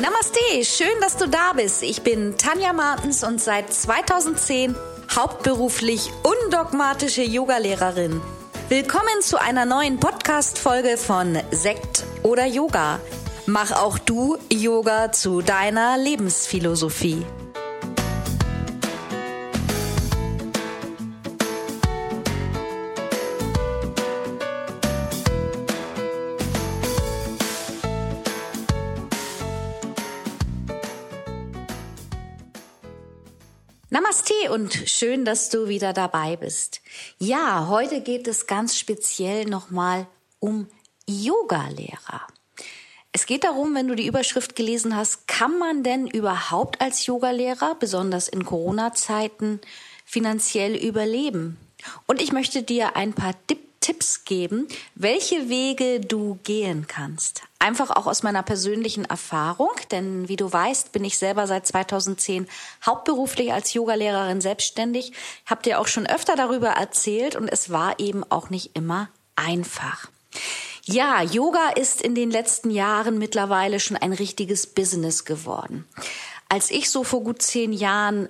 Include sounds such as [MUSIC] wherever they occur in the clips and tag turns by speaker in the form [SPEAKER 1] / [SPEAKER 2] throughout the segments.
[SPEAKER 1] Namaste, schön, dass du da bist. Ich bin Tanja Martens und seit 2010 hauptberuflich undogmatische Yogalehrerin. Willkommen zu einer neuen Podcast-Folge von Sekt oder Yoga. Mach auch du Yoga zu deiner Lebensphilosophie. Und schön, dass du wieder dabei bist. Ja, heute geht es ganz speziell nochmal um Yogalehrer. Es geht darum, wenn du die Überschrift gelesen hast, kann man denn überhaupt als Yogalehrer, besonders in Corona-Zeiten, finanziell überleben? Und ich möchte dir ein paar Tipps geben, welche Wege du gehen kannst. Einfach auch aus meiner persönlichen Erfahrung, denn wie du weißt, bin ich selber seit 2010 hauptberuflich als Yogalehrerin selbstständig, Hab dir auch schon öfter darüber erzählt und es war eben auch nicht immer einfach. Ja, Yoga ist in den letzten Jahren mittlerweile schon ein richtiges Business geworden. Als ich so vor gut zehn Jahren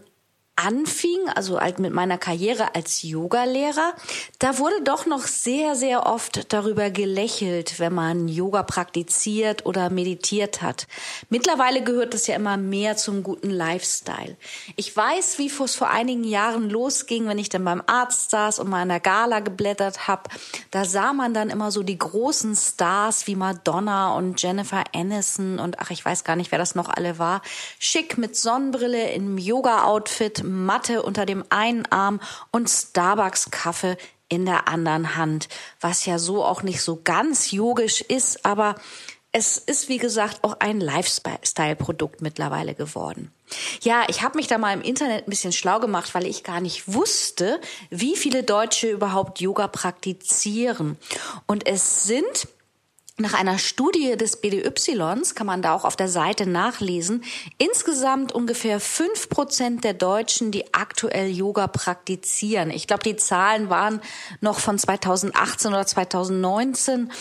[SPEAKER 1] anfing, also halt mit meiner Karriere als Yogalehrer, da wurde doch noch sehr, sehr oft darüber gelächelt, wenn man Yoga praktiziert oder meditiert hat. Mittlerweile gehört das ja immer mehr zum guten Lifestyle. Ich weiß, wie es vor einigen Jahren losging, wenn ich dann beim Arzt saß und mal in der Gala geblättert habe. Da sah man dann immer so die großen Stars wie Madonna und Jennifer Aniston und ach, ich weiß gar nicht, wer das noch alle war. Schick mit Sonnenbrille im Yoga-Outfit Matte unter dem einen Arm und Starbucks-Kaffee in der anderen Hand, was ja so auch nicht so ganz yogisch ist, aber es ist, wie gesagt, auch ein Lifestyle-Produkt mittlerweile geworden. Ja, ich habe mich da mal im Internet ein bisschen schlau gemacht, weil ich gar nicht wusste, wie viele Deutsche überhaupt Yoga praktizieren. Und es sind nach einer Studie des BDYs kann man da auch auf der Seite nachlesen, insgesamt ungefähr fünf Prozent der Deutschen, die aktuell Yoga praktizieren. Ich glaube, die Zahlen waren noch von 2018 oder 2019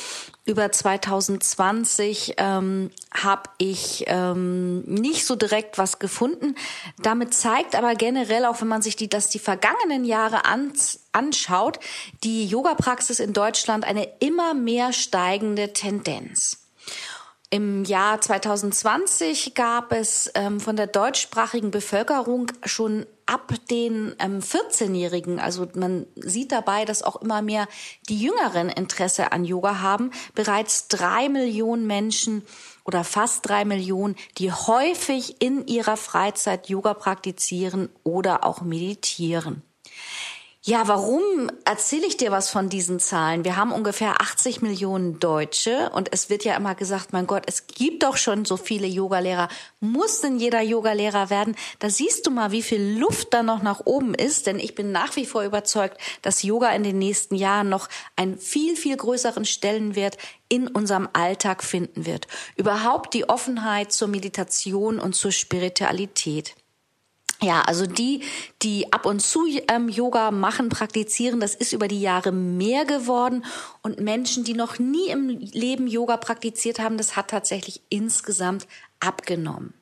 [SPEAKER 1] über 2020 ähm, habe ich ähm, nicht so direkt was gefunden. Damit zeigt aber generell, auch wenn man sich die, das die vergangenen Jahre an, anschaut, die Yoga-Praxis in Deutschland eine immer mehr steigende Tendenz. Im Jahr 2020 gab es ähm, von der deutschsprachigen Bevölkerung schon ab den ähm, 14-Jährigen, also man sieht dabei, dass auch immer mehr die Jüngeren Interesse an Yoga haben, bereits drei Millionen Menschen oder fast drei Millionen, die häufig in ihrer Freizeit Yoga praktizieren oder auch meditieren. Ja, warum erzähle ich dir was von diesen Zahlen? Wir haben ungefähr 80 Millionen Deutsche und es wird ja immer gesagt, mein Gott, es gibt doch schon so viele Yogalehrer. Muss denn jeder Yogalehrer werden? Da siehst du mal, wie viel Luft da noch nach oben ist, denn ich bin nach wie vor überzeugt, dass Yoga in den nächsten Jahren noch einen viel, viel größeren Stellenwert in unserem Alltag finden wird. Überhaupt die Offenheit zur Meditation und zur Spiritualität. Ja, also die, die ab und zu ähm, Yoga machen, praktizieren, das ist über die Jahre mehr geworden. Und Menschen, die noch nie im Leben Yoga praktiziert haben, das hat tatsächlich insgesamt abgenommen.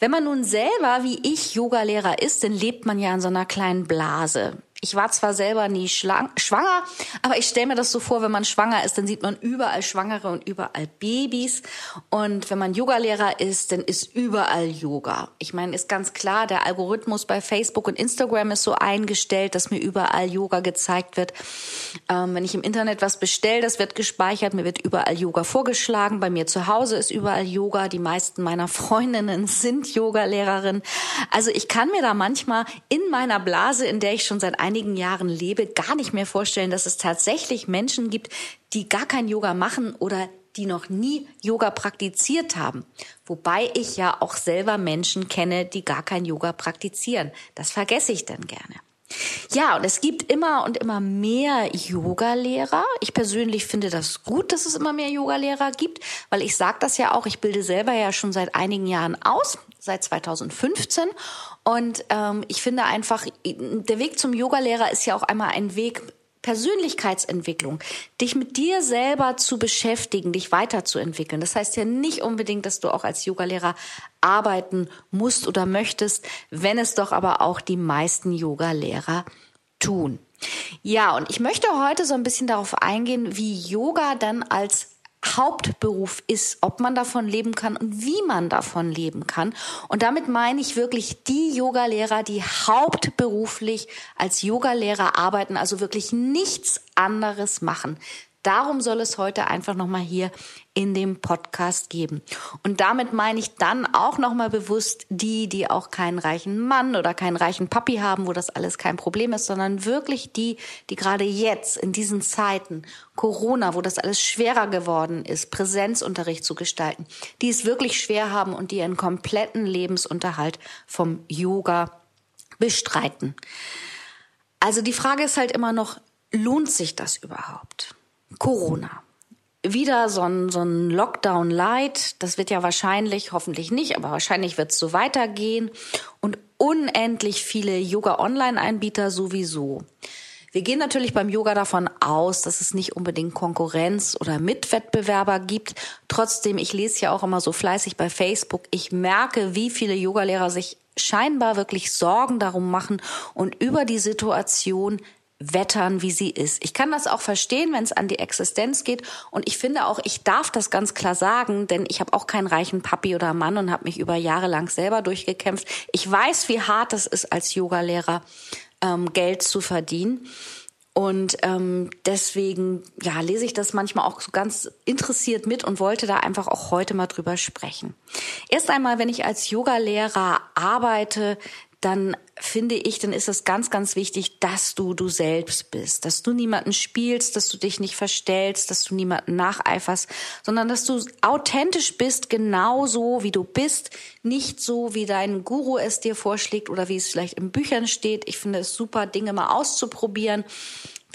[SPEAKER 1] Wenn man nun selber, wie ich, Yogalehrer ist, dann lebt man ja in so einer kleinen Blase. Ich war zwar selber nie schwanger, aber ich stelle mir das so vor, wenn man schwanger ist, dann sieht man überall Schwangere und überall Babys. Und wenn man Yogalehrer ist, dann ist überall Yoga. Ich meine, ist ganz klar, der Algorithmus bei Facebook und Instagram ist so eingestellt, dass mir überall Yoga gezeigt wird. Ähm, wenn ich im Internet was bestelle, das wird gespeichert, mir wird überall Yoga vorgeschlagen. Bei mir zu Hause ist überall Yoga. Die meisten meiner Freundinnen [LAUGHS] sind Yogalehrerin. Also ich kann mir da manchmal in meiner Blase, in der ich schon seit einigen Jahren lebe, gar nicht mehr vorstellen, dass es tatsächlich Menschen gibt, die gar kein Yoga machen oder die noch nie Yoga praktiziert haben. Wobei ich ja auch selber Menschen kenne, die gar kein Yoga praktizieren. Das vergesse ich dann gerne. Ja, und es gibt immer und immer mehr Yogalehrer. Ich persönlich finde das gut, dass es immer mehr Yogalehrer gibt, weil ich sage das ja auch, ich bilde selber ja schon seit einigen Jahren aus, seit 2015 und ähm, ich finde einfach, der Weg zum Yogalehrer ist ja auch einmal ein Weg Persönlichkeitsentwicklung, dich mit dir selber zu beschäftigen, dich weiterzuentwickeln. Das heißt ja nicht unbedingt, dass du auch als Yogalehrer arbeiten musst oder möchtest, wenn es doch aber auch die meisten Yogalehrer tun. Ja, und ich möchte heute so ein bisschen darauf eingehen, wie Yoga dann als Hauptberuf ist, ob man davon leben kann und wie man davon leben kann. Und damit meine ich wirklich die Yogalehrer, die hauptberuflich als Yogalehrer arbeiten, also wirklich nichts anderes machen. Darum soll es heute einfach nochmal hier in dem Podcast geben. Und damit meine ich dann auch nochmal bewusst die, die auch keinen reichen Mann oder keinen reichen Papi haben, wo das alles kein Problem ist, sondern wirklich die, die gerade jetzt in diesen Zeiten Corona, wo das alles schwerer geworden ist, Präsenzunterricht zu gestalten, die es wirklich schwer haben und die ihren kompletten Lebensunterhalt vom Yoga bestreiten. Also die Frage ist halt immer noch, lohnt sich das überhaupt? Corona. Wieder so ein, so ein Lockdown Light. Das wird ja wahrscheinlich, hoffentlich nicht, aber wahrscheinlich wird es so weitergehen. Und unendlich viele Yoga-Online-Anbieter sowieso. Wir gehen natürlich beim Yoga davon aus, dass es nicht unbedingt Konkurrenz oder Mitwettbewerber gibt. Trotzdem, ich lese ja auch immer so fleißig bei Facebook. Ich merke, wie viele Yogalehrer sich scheinbar wirklich Sorgen darum machen und über die Situation wettern, wie sie ist. Ich kann das auch verstehen, wenn es an die Existenz geht. Und ich finde auch, ich darf das ganz klar sagen, denn ich habe auch keinen reichen Papi oder Mann und habe mich über Jahre lang selber durchgekämpft. Ich weiß, wie hart es ist, als Yogalehrer ähm, Geld zu verdienen. Und ähm, deswegen ja, lese ich das manchmal auch so ganz interessiert mit und wollte da einfach auch heute mal drüber sprechen. Erst einmal, wenn ich als Yogalehrer arbeite, dann finde ich, dann ist es ganz, ganz wichtig, dass du du selbst bist, dass du niemanden spielst, dass du dich nicht verstellst, dass du niemanden nacheiferst, sondern dass du authentisch bist, genauso wie du bist, nicht so wie dein Guru es dir vorschlägt oder wie es vielleicht in Büchern steht. Ich finde es super, Dinge mal auszuprobieren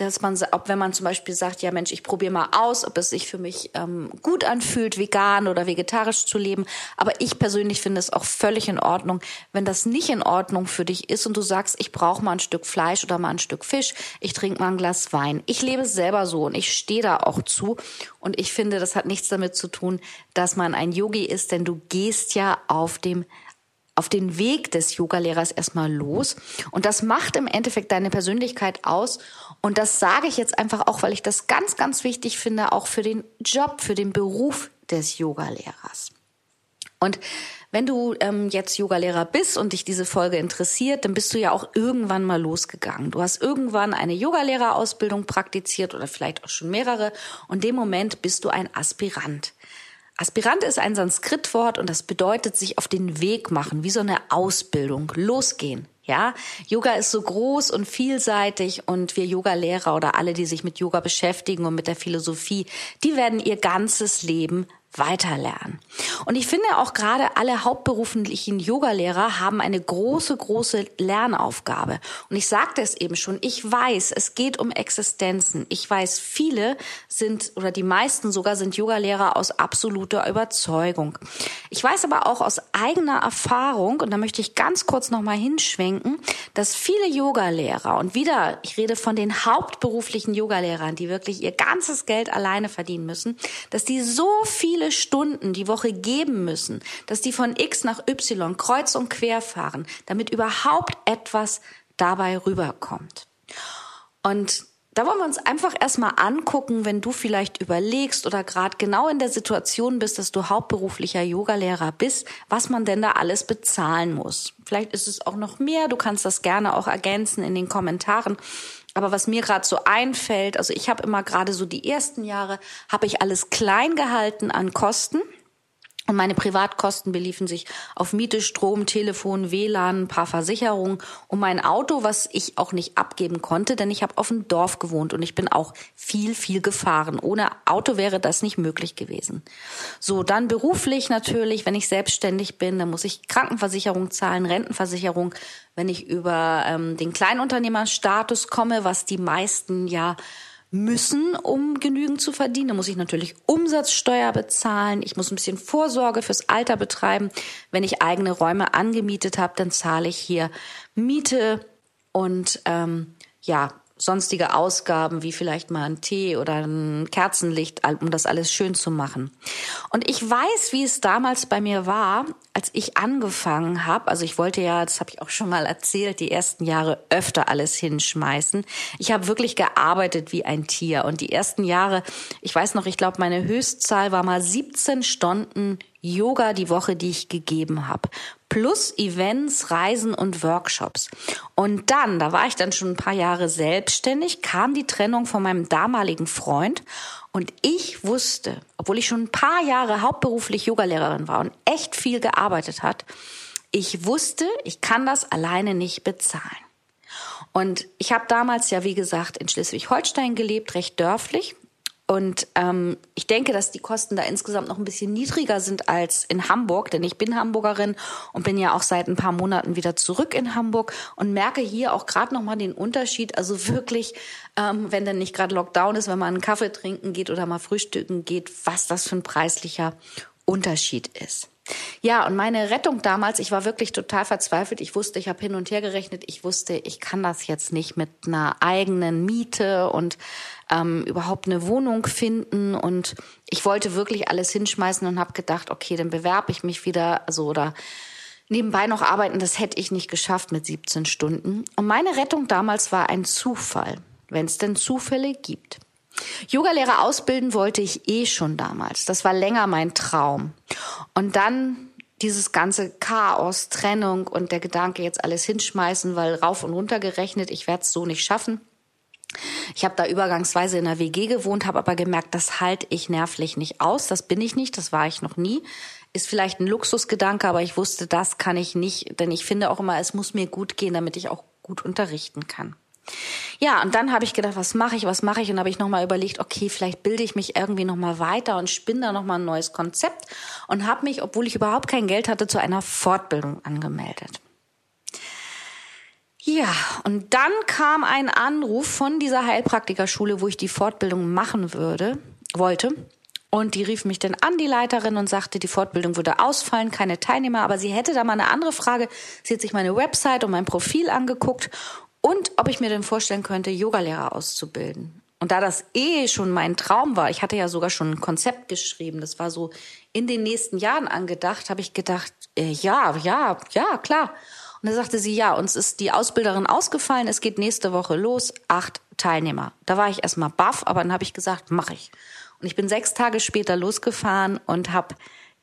[SPEAKER 1] dass man, ob wenn man zum Beispiel sagt, ja Mensch, ich probiere mal aus, ob es sich für mich ähm, gut anfühlt, vegan oder vegetarisch zu leben. Aber ich persönlich finde es auch völlig in Ordnung, wenn das nicht in Ordnung für dich ist und du sagst, ich brauche mal ein Stück Fleisch oder mal ein Stück Fisch, ich trinke mal ein Glas Wein. Ich lebe selber so und ich stehe da auch zu. Und ich finde, das hat nichts damit zu tun, dass man ein Yogi ist, denn du gehst ja auf dem auf den Weg des Yogalehrers erstmal los. Und das macht im Endeffekt deine Persönlichkeit aus. Und das sage ich jetzt einfach auch, weil ich das ganz, ganz wichtig finde, auch für den Job, für den Beruf des Yogalehrers. Und wenn du ähm, jetzt Yogalehrer bist und dich diese Folge interessiert, dann bist du ja auch irgendwann mal losgegangen. Du hast irgendwann eine Yogalehrerausbildung praktiziert oder vielleicht auch schon mehrere und in dem Moment bist du ein Aspirant. Aspirant ist ein Sanskritwort und das bedeutet sich auf den Weg machen, wie so eine Ausbildung, losgehen. Ja, Yoga ist so groß und vielseitig und wir Yoga-Lehrer oder alle, die sich mit Yoga beschäftigen und mit der Philosophie, die werden ihr ganzes Leben weiterlernen. Und ich finde auch gerade alle hauptberuflichen Yogalehrer haben eine große, große Lernaufgabe. Und ich sagte es eben schon, ich weiß, es geht um Existenzen. Ich weiß, viele sind oder die meisten sogar sind Yogalehrer aus absoluter Überzeugung. Ich weiß aber auch aus eigener Erfahrung, und da möchte ich ganz kurz nochmal hinschwenken, dass viele Yogalehrer, und wieder, ich rede von den hauptberuflichen Yogalehrern, die wirklich ihr ganzes Geld alleine verdienen müssen, dass die so viel viele Stunden die Woche geben müssen, dass die von X nach Y kreuz und quer fahren, damit überhaupt etwas dabei rüberkommt. Und da wollen wir uns einfach erstmal angucken, wenn du vielleicht überlegst oder gerade genau in der Situation bist, dass du hauptberuflicher Yogalehrer bist, was man denn da alles bezahlen muss. Vielleicht ist es auch noch mehr, du kannst das gerne auch ergänzen in den Kommentaren. Aber was mir gerade so einfällt, also ich habe immer gerade so die ersten Jahre, habe ich alles klein gehalten an Kosten. Und meine Privatkosten beliefen sich auf Miete, Strom, Telefon, WLAN, ein paar Versicherungen und mein Auto, was ich auch nicht abgeben konnte, denn ich habe auf dem Dorf gewohnt und ich bin auch viel, viel gefahren. Ohne Auto wäre das nicht möglich gewesen. So, dann beruflich natürlich, wenn ich selbstständig bin, dann muss ich Krankenversicherung zahlen, Rentenversicherung. Wenn ich über ähm, den Kleinunternehmerstatus komme, was die meisten ja müssen, um genügend zu verdienen. Da muss ich natürlich Umsatzsteuer bezahlen. Ich muss ein bisschen Vorsorge fürs Alter betreiben. Wenn ich eigene Räume angemietet habe, dann zahle ich hier Miete und ähm, ja sonstige Ausgaben, wie vielleicht mal ein Tee oder ein Kerzenlicht, um das alles schön zu machen. Und ich weiß, wie es damals bei mir war, als ich angefangen habe. Also ich wollte ja, das habe ich auch schon mal erzählt, die ersten Jahre öfter alles hinschmeißen. Ich habe wirklich gearbeitet wie ein Tier. Und die ersten Jahre, ich weiß noch, ich glaube, meine Höchstzahl war mal 17 Stunden Yoga die Woche, die ich gegeben habe. Plus Events, Reisen und Workshops. Und dann, da war ich dann schon ein paar Jahre selbstständig, kam die Trennung von meinem damaligen Freund und ich wusste, obwohl ich schon ein paar Jahre hauptberuflich Yogalehrerin war und echt viel gearbeitet hat, ich wusste, ich kann das alleine nicht bezahlen. Und ich habe damals ja, wie gesagt, in Schleswig-Holstein gelebt, recht dörflich. Und ähm, ich denke, dass die Kosten da insgesamt noch ein bisschen niedriger sind als in Hamburg, denn ich bin Hamburgerin und bin ja auch seit ein paar Monaten wieder zurück in Hamburg und merke hier auch gerade noch mal den Unterschied. Also wirklich, ähm, wenn denn nicht gerade Lockdown ist, wenn man einen Kaffee trinken geht oder mal frühstücken geht, was das für ein preislicher Unterschied ist. Ja, und meine Rettung damals, ich war wirklich total verzweifelt. Ich wusste, ich habe hin und her gerechnet. Ich wusste, ich kann das jetzt nicht mit einer eigenen Miete und ähm, überhaupt eine Wohnung finden. Und ich wollte wirklich alles hinschmeißen und habe gedacht, okay, dann bewerbe ich mich wieder, also oder nebenbei noch arbeiten. Das hätte ich nicht geschafft mit 17 Stunden. Und meine Rettung damals war ein Zufall, wenn es denn Zufälle gibt. Yogalehrer ausbilden wollte ich eh schon damals. Das war länger mein Traum. Und dann dieses ganze Chaos, Trennung und der Gedanke, jetzt alles hinschmeißen, weil rauf und runter gerechnet, ich werde es so nicht schaffen. Ich habe da übergangsweise in der WG gewohnt, habe aber gemerkt, das halte ich nervlich nicht aus. Das bin ich nicht, das war ich noch nie. Ist vielleicht ein Luxusgedanke, aber ich wusste, das kann ich nicht, denn ich finde auch immer, es muss mir gut gehen, damit ich auch gut unterrichten kann. Ja, und dann habe ich gedacht, was mache ich, was mache ich? Und habe ich nochmal überlegt, okay, vielleicht bilde ich mich irgendwie nochmal weiter und spinne da nochmal ein neues Konzept und habe mich, obwohl ich überhaupt kein Geld hatte, zu einer Fortbildung angemeldet. Ja, und dann kam ein Anruf von dieser Heilpraktikerschule, wo ich die Fortbildung machen würde, wollte. Und die rief mich dann an, die Leiterin, und sagte, die Fortbildung würde ausfallen, keine Teilnehmer, aber sie hätte da mal eine andere Frage. Sie hat sich meine Website und mein Profil angeguckt und ob ich mir denn vorstellen könnte, Yogalehrer auszubilden. Und da das eh schon mein Traum war, ich hatte ja sogar schon ein Konzept geschrieben, das war so in den nächsten Jahren angedacht, habe ich gedacht, äh, ja, ja, ja, klar. Und da sagte sie, ja, uns ist die Ausbilderin ausgefallen, es geht nächste Woche los, acht Teilnehmer. Da war ich erstmal baff, aber dann habe ich gesagt, mache ich. Und ich bin sechs Tage später losgefahren und habe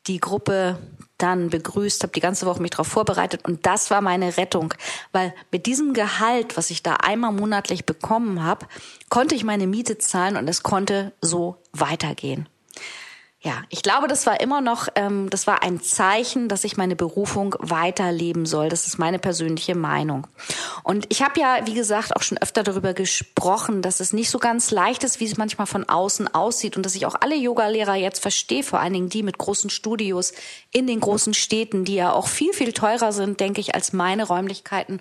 [SPEAKER 1] die Gruppe dann begrüßt, habe die ganze Woche mich darauf vorbereitet und das war meine Rettung, weil mit diesem Gehalt, was ich da einmal monatlich bekommen habe, konnte ich meine Miete zahlen und es konnte so weitergehen. Ja, ich glaube, das war immer noch, ähm, das war ein Zeichen, dass ich meine Berufung weiterleben soll. Das ist meine persönliche Meinung. Und ich habe ja, wie gesagt, auch schon öfter darüber gesprochen, dass es nicht so ganz leicht ist, wie es manchmal von außen aussieht und dass ich auch alle Yogalehrer jetzt verstehe, vor allen Dingen die mit großen Studios in den großen Städten, die ja auch viel, viel teurer sind, denke ich, als meine Räumlichkeiten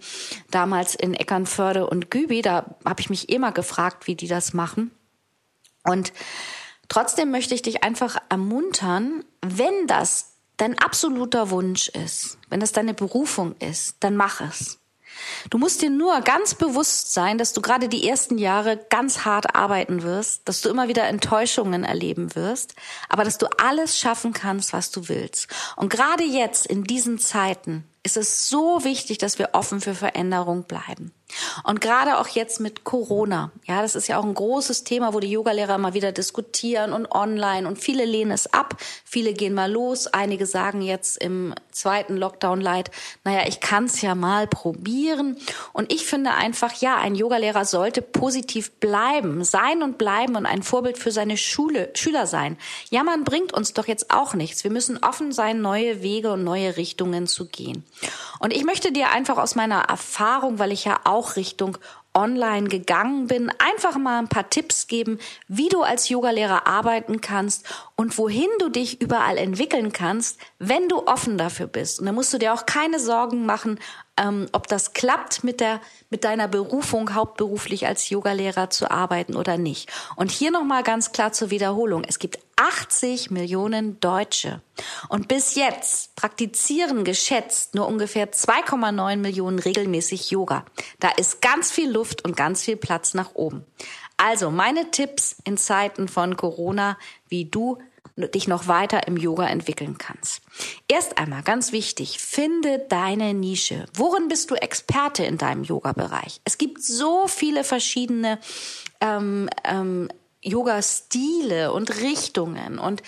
[SPEAKER 1] damals in Eckernförde und Gübi. Da habe ich mich immer gefragt, wie die das machen. Und Trotzdem möchte ich dich einfach ermuntern, wenn das dein absoluter Wunsch ist, wenn das deine Berufung ist, dann mach es. Du musst dir nur ganz bewusst sein, dass du gerade die ersten Jahre ganz hart arbeiten wirst, dass du immer wieder Enttäuschungen erleben wirst, aber dass du alles schaffen kannst, was du willst. Und gerade jetzt in diesen Zeiten ist es so wichtig, dass wir offen für Veränderung bleiben. Und gerade auch jetzt mit Corona, ja, das ist ja auch ein großes Thema, wo die Yogalehrer mal wieder diskutieren und online und viele lehnen es ab, viele gehen mal los, einige sagen jetzt im zweiten Lockdown Light, naja, ich kann es ja mal probieren. Und ich finde einfach, ja, ein Yogalehrer sollte positiv bleiben, sein und bleiben und ein Vorbild für seine Schule, Schüler sein. Ja, man bringt uns doch jetzt auch nichts. Wir müssen offen sein, neue Wege und neue Richtungen zu gehen. Und ich möchte dir einfach aus meiner Erfahrung, weil ich ja auch Richtung online gegangen bin, einfach mal ein paar Tipps geben, wie du als Yogalehrer arbeiten kannst und wohin du dich überall entwickeln kannst, wenn du offen dafür bist. Und da musst du dir auch keine Sorgen machen, ähm, ob das klappt mit der mit deiner Berufung hauptberuflich als Yogalehrer zu arbeiten oder nicht. Und hier noch mal ganz klar zur Wiederholung: Es gibt 80 Millionen Deutsche und bis jetzt praktizieren geschätzt nur ungefähr 2,9 Millionen regelmäßig Yoga. Da ist ganz viel Luft und ganz viel Platz nach oben. Also meine Tipps in Zeiten von Corona, wie du dich noch weiter im Yoga entwickeln kannst. Erst einmal ganz wichtig, finde deine Nische. Worin bist du Experte in deinem Yoga-Bereich? Es gibt so viele verschiedene ähm, ähm, Yoga-Stile und Richtungen und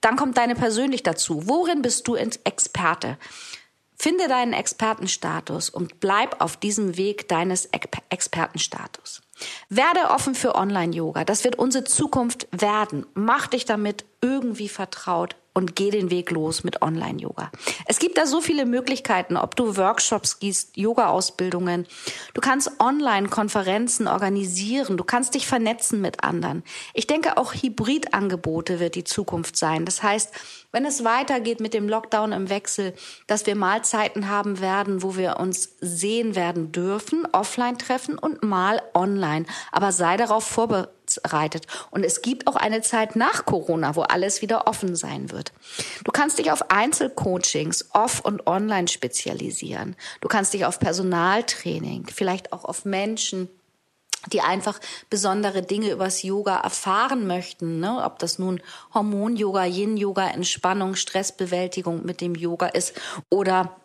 [SPEAKER 1] dann kommt deine persönlich dazu. Worin bist du Experte? Finde deinen Expertenstatus und bleib auf diesem Weg deines Expertenstatus. Werde offen für Online-Yoga. Das wird unsere Zukunft werden. Mach dich damit irgendwie vertraut und geh den Weg los mit Online-Yoga. Es gibt da so viele Möglichkeiten, ob du Workshops gehst, Yoga-Ausbildungen. Du kannst Online-Konferenzen organisieren. Du kannst dich vernetzen mit anderen. Ich denke, auch Hybrid-Angebote wird die Zukunft sein. Das heißt, wenn es weitergeht mit dem Lockdown im Wechsel, dass wir mal Zeiten haben werden, wo wir uns sehen werden dürfen, offline treffen und mal online. Aber sei darauf vorbereitet reitet. Und es gibt auch eine Zeit nach Corona, wo alles wieder offen sein wird. Du kannst dich auf Einzelcoachings off und online spezialisieren. Du kannst dich auf Personaltraining, vielleicht auch auf Menschen, die einfach besondere Dinge übers Yoga erfahren möchten, ne? ob das nun Hormon-Yoga, Yin-Yoga, Entspannung, Stressbewältigung mit dem Yoga ist oder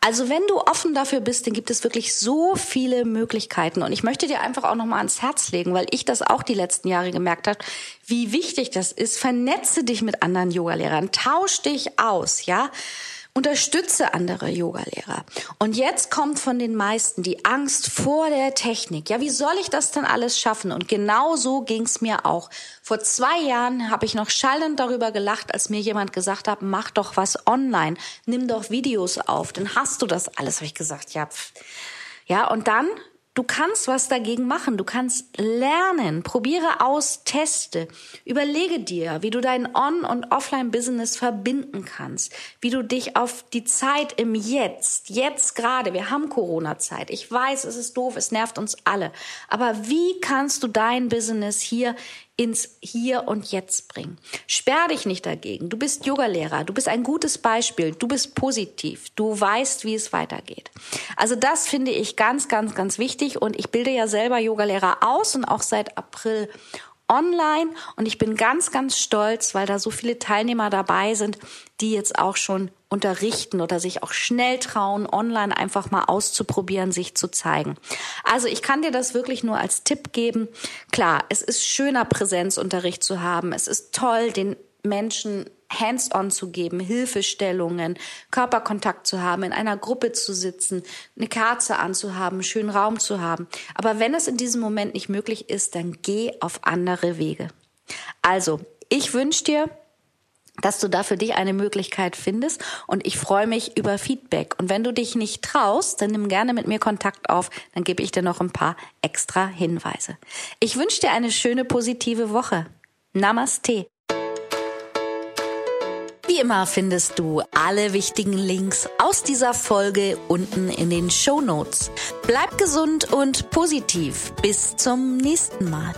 [SPEAKER 1] also wenn du offen dafür bist, dann gibt es wirklich so viele Möglichkeiten. Und ich möchte dir einfach auch nochmal ans Herz legen, weil ich das auch die letzten Jahre gemerkt habe, wie wichtig das ist. Vernetze dich mit anderen Yogalehrern, tausch dich aus, ja. Unterstütze andere Yogalehrer. Und jetzt kommt von den meisten die Angst vor der Technik. Ja, wie soll ich das denn alles schaffen? Und genau so ging's mir auch. Vor zwei Jahren habe ich noch schallend darüber gelacht, als mir jemand gesagt hat, mach doch was online, nimm doch Videos auf, dann hast du das alles. Habe ich gesagt, ja. Ja, und dann Du kannst was dagegen machen. Du kannst lernen. Probiere aus, teste. Überlege dir, wie du dein On- und Offline-Business verbinden kannst. Wie du dich auf die Zeit im Jetzt, jetzt gerade, wir haben Corona-Zeit. Ich weiß, es ist doof, es nervt uns alle. Aber wie kannst du dein Business hier ins Hier und Jetzt bringen. Sperr dich nicht dagegen. Du bist Yogalehrer, du bist ein gutes Beispiel, du bist positiv, du weißt, wie es weitergeht. Also das finde ich ganz, ganz, ganz wichtig und ich bilde ja selber Yogalehrer aus und auch seit April online und ich bin ganz, ganz stolz, weil da so viele Teilnehmer dabei sind, die jetzt auch schon unterrichten oder sich auch schnell trauen, online einfach mal auszuprobieren, sich zu zeigen. Also ich kann dir das wirklich nur als Tipp geben. Klar, es ist schöner Präsenzunterricht zu haben. Es ist toll, den Menschen hands-on zu geben, Hilfestellungen, Körperkontakt zu haben, in einer Gruppe zu sitzen, eine Kerze anzuhaben, schönen Raum zu haben. Aber wenn es in diesem Moment nicht möglich ist, dann geh auf andere Wege. Also, ich wünsche dir, dass du da für dich eine Möglichkeit findest und ich freue mich über Feedback. Und wenn du dich nicht traust, dann nimm gerne mit mir Kontakt auf, dann gebe ich dir noch ein paar extra Hinweise. Ich wünsche dir eine schöne positive Woche. Namaste. Wie immer findest du alle wichtigen Links aus dieser Folge unten in den Show Notes. Bleib gesund und positiv. Bis zum nächsten Mal.